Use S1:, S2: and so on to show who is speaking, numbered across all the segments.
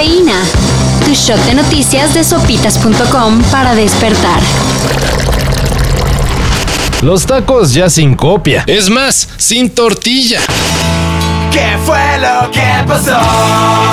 S1: Cafeína. Tu shot de noticias de sopitas.com para despertar.
S2: Los tacos ya sin copia. Es más, sin tortilla.
S3: ¿Qué fue lo que pasó?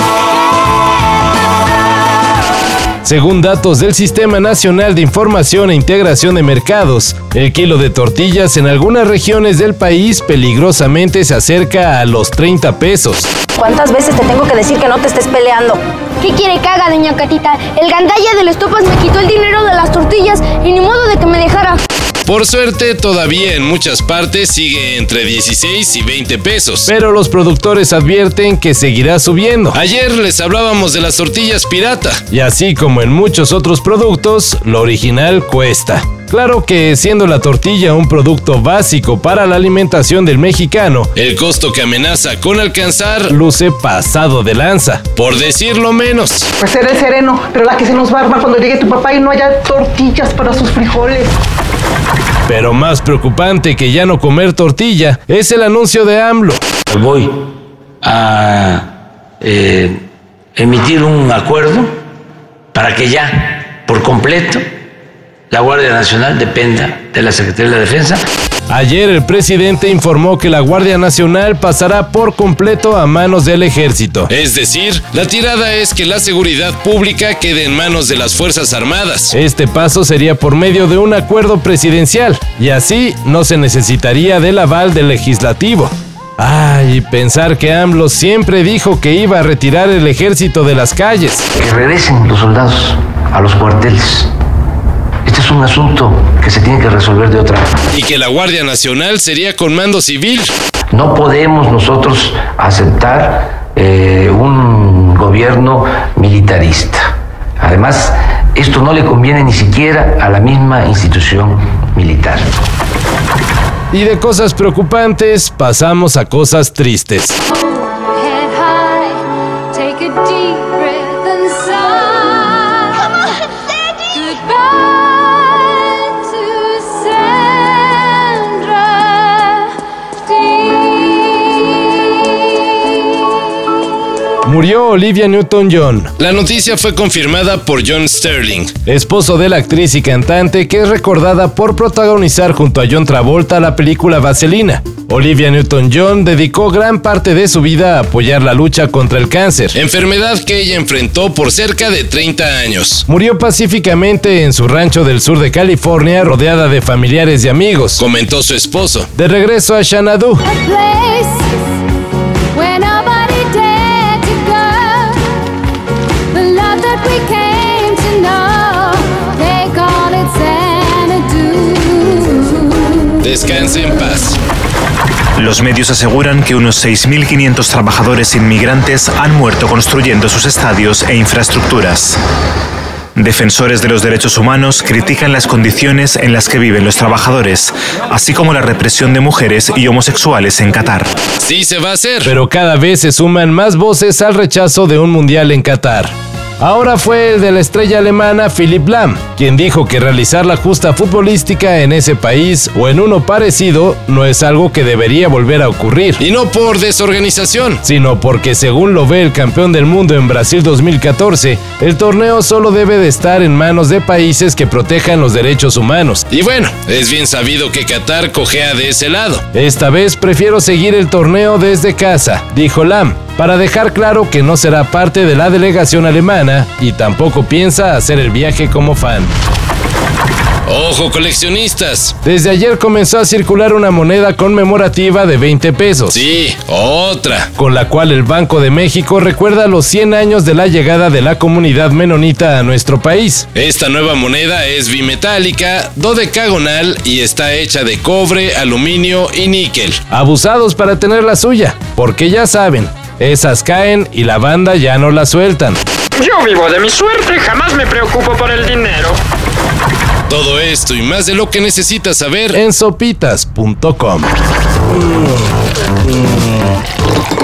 S2: Según datos del Sistema Nacional de Información e Integración de Mercados, el kilo de tortillas en algunas regiones del país peligrosamente se acerca a los 30 pesos.
S4: ¿Cuántas veces te tengo que decir que no te estés peleando?
S5: ¿Qué quiere que haga, doña Catita? El gandalla de los topas me quitó el dinero de las tortillas y ni modo de que me dejara.
S2: Por suerte, todavía en muchas partes sigue entre 16 y 20 pesos. Pero los productores advierten que seguirá subiendo. Ayer les hablábamos de las tortillas pirata. Y así como en muchos otros productos, lo original cuesta. Claro que siendo la tortilla un producto básico para la alimentación del mexicano, el costo que amenaza con alcanzar luce pasado de lanza, por decirlo menos.
S6: Pues será el sereno, pero la que se nos va a armar cuando llegue tu papá y no haya tortillas para sus frijoles.
S2: Pero más preocupante que ya no comer tortilla es el anuncio de AMLO.
S7: Voy a eh, emitir un acuerdo para que ya, por completo, la Guardia Nacional dependa de la Secretaría de la Defensa.
S2: Ayer el presidente informó que la Guardia Nacional pasará por completo a manos del ejército. Es decir, la tirada es que la seguridad pública quede en manos de las Fuerzas Armadas. Este paso sería por medio de un acuerdo presidencial y así no se necesitaría del aval del legislativo. Ay, pensar que AMLO siempre dijo que iba a retirar el ejército de las calles.
S7: Que regresen los soldados a los cuarteles este es un asunto que se tiene que resolver de otra
S2: manera. Y que la Guardia Nacional sería con mando civil.
S7: No podemos nosotros aceptar eh, un gobierno militarista. Además, esto no le conviene ni siquiera a la misma institución militar.
S2: Y de cosas preocupantes pasamos a cosas tristes. Murió Olivia Newton-John. La noticia fue confirmada por John Sterling, esposo de la actriz y cantante que es recordada por protagonizar junto a John Travolta la película Vaselina. Olivia Newton-John dedicó gran parte de su vida a apoyar la lucha contra el cáncer, enfermedad que ella enfrentó por cerca de 30 años. Murió pacíficamente en su rancho del sur de California, rodeada de familiares y amigos, comentó su esposo. De regreso a Xanadu. Descanse en paz.
S8: Los medios aseguran que unos 6.500 trabajadores inmigrantes han muerto construyendo sus estadios e infraestructuras. Defensores de los derechos humanos critican las condiciones en las que viven los trabajadores, así como la represión de mujeres y homosexuales en Qatar.
S2: Sí se va a hacer, pero cada vez se suman más voces al rechazo de un mundial en Qatar. Ahora fue el de la estrella alemana Philipp Lahm, quien dijo que realizar la justa futbolística en ese país o en uno parecido no es algo que debería volver a ocurrir. Y no por desorganización, sino porque según lo ve el campeón del mundo en Brasil 2014, el torneo solo debe de estar en manos de países que protejan los derechos humanos. Y bueno, es bien sabido que Qatar cojea de ese lado. Esta vez prefiero seguir el torneo desde casa, dijo Lam, para dejar claro que no será parte de la delegación alemana y tampoco piensa hacer el viaje como fan. Ojo coleccionistas. Desde ayer comenzó a circular una moneda conmemorativa de 20 pesos. Sí, otra. Con la cual el Banco de México recuerda los 100 años de la llegada de la comunidad menonita a nuestro país. Esta nueva moneda es bimetálica, dodecagonal y está hecha de cobre, aluminio y níquel. Abusados para tener la suya, porque ya saben, esas caen y la banda ya no la sueltan.
S9: Yo vivo de mi suerte, jamás me preocupo por el dinero.
S2: Todo esto y más de lo que necesitas saber en sopitas.com.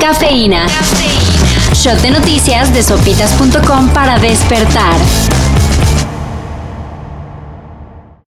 S1: Cafeína. Shot de noticias de sopitas.com para despertar.